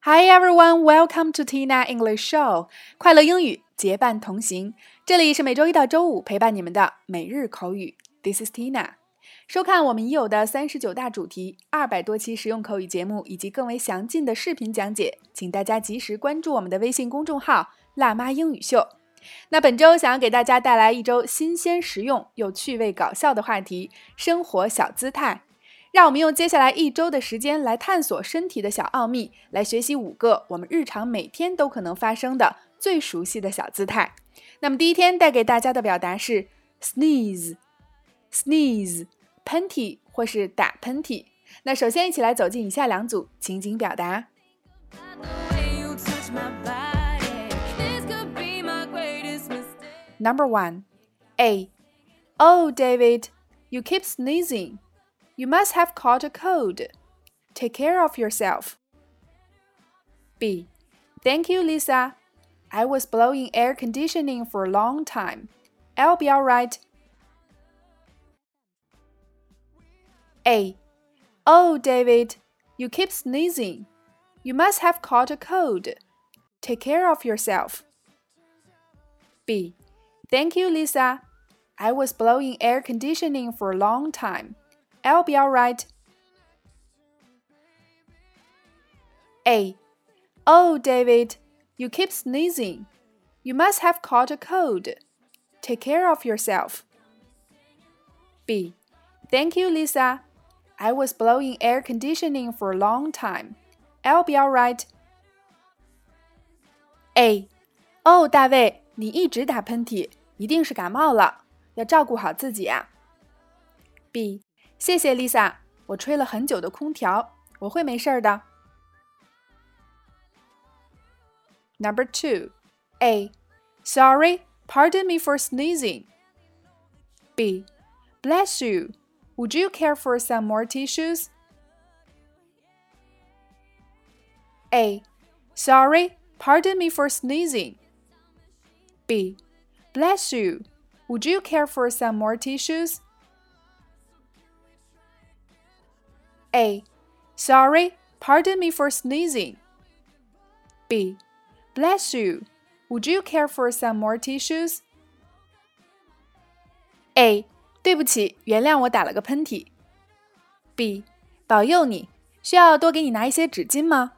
Hi everyone, welcome to Tina English Show。快乐英语结伴同行，这里是每周一到周五陪伴你们的每日口语。This is Tina。收看我们已有的三十九大主题、二百多期实用口语节目以及更为详尽的视频讲解，请大家及时关注我们的微信公众号“辣妈英语秀”。那本周想要给大家带来一周新鲜、实用又趣味搞笑的话题——生活小姿态。让我们用接下来一周的时间来探索身体的小奥秘，来学习五个我们日常每天都可能发生的最熟悉的小姿态。那么第一天带给大家的表达是 sneeze，sneeze，喷嚏或是打喷嚏。那首先一起来走进以下两组情景表达。Number one, A. Oh, David, you keep sneezing. You must have caught a cold. Take care of yourself. B. Thank you, Lisa. I was blowing air conditioning for a long time. I'll be alright. A. Oh, David, you keep sneezing. You must have caught a cold. Take care of yourself. B. Thank you, Lisa. I was blowing air conditioning for a long time. I'll be alright. A. Oh, David, you keep sneezing. You must have caught a cold. Take care of yourself. B. Thank you, Lisa. I was blowing air conditioning for a long time. I'll be alright. A. 哦，大卫，你一直打喷嚏， 一定是感冒了，要照顾好自己啊。B. 谢谢 Lisa，我吹了很久的空调，我会没事儿的。Number two, A. Sorry, pardon me for sneezing. B. Bless you. Would you care for some more tissues? A. Sorry, pardon me for sneezing. B. Bless you. Would you care for some more tissues? A. Sorry, pardon me for sneezing. B. Bless you. Would you care for some more tissues? A. 对不起，原谅我打了个喷嚏。B. 保佑你，需要多给你拿一些纸巾吗？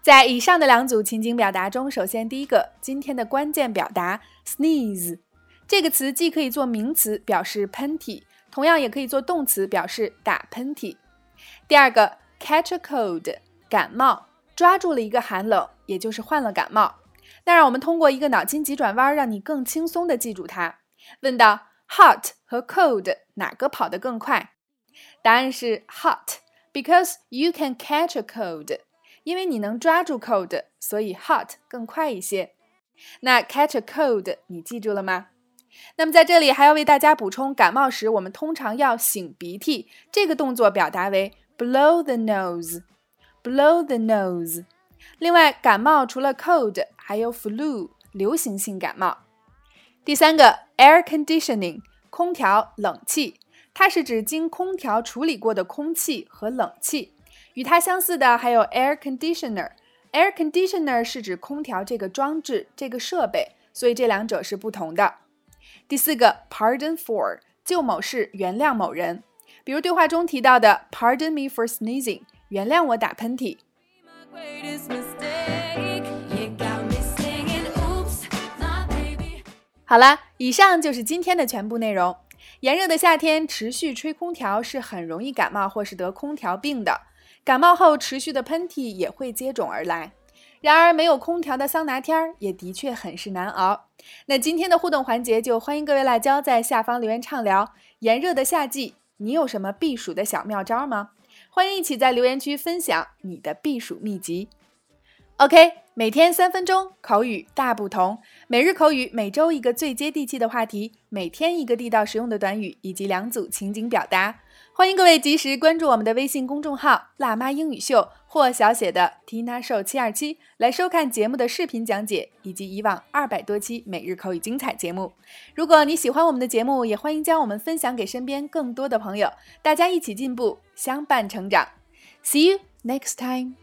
在以上的两组情景表达中，首先第一个，今天的关键表达 sneeze 这个词既可以做名词表示喷嚏。同样也可以做动词，表示打喷嚏。第二个，catch a cold，感冒，抓住了一个寒冷，也就是患了感冒。那让我们通过一个脑筋急转弯，让你更轻松的记住它。问到 hot 和 cold 哪个跑得更快？答案是 hot，because you can catch a cold，因为你能抓住 cold，所以 hot 更快一些。那 catch a cold 你记住了吗？那么在这里还要为大家补充，感冒时我们通常要擤鼻涕，这个动作表达为 blow the nose，blow the nose。另外，感冒除了 cold，还有 flu，流行性感冒。第三个 air conditioning，空调、冷气，它是指经空调处理过的空气和冷气。与它相似的还有 air conditioner，air conditioner 是指空调这个装置、这个设备，所以这两者是不同的。第四个，pardon for，就某事原谅某人，比如对话中提到的 pardon me for sneezing，原谅我打喷嚏。好了，以上就是今天的全部内容。炎热的夏天持续吹空调是很容易感冒或是得空调病的，感冒后持续的喷嚏也会接踵而来。然而，没有空调的桑拿天儿也的确很是难熬。那今天的互动环节就欢迎各位辣椒在下方留言畅聊。炎热的夏季，你有什么避暑的小妙招吗？欢迎一起在留言区分享你的避暑秘籍。OK，每天三分钟口语大不同，每日口语，每周一个最接地气的话题，每天一个地道实用的短语以及两组情景表达。欢迎各位及时关注我们的微信公众号“辣妈英语秀”或小写的 Tina Show 七二七，来收看节目的视频讲解以及以往二百多期每日口语精彩节目。如果你喜欢我们的节目，也欢迎将我们分享给身边更多的朋友，大家一起进步，相伴成长。See you next time.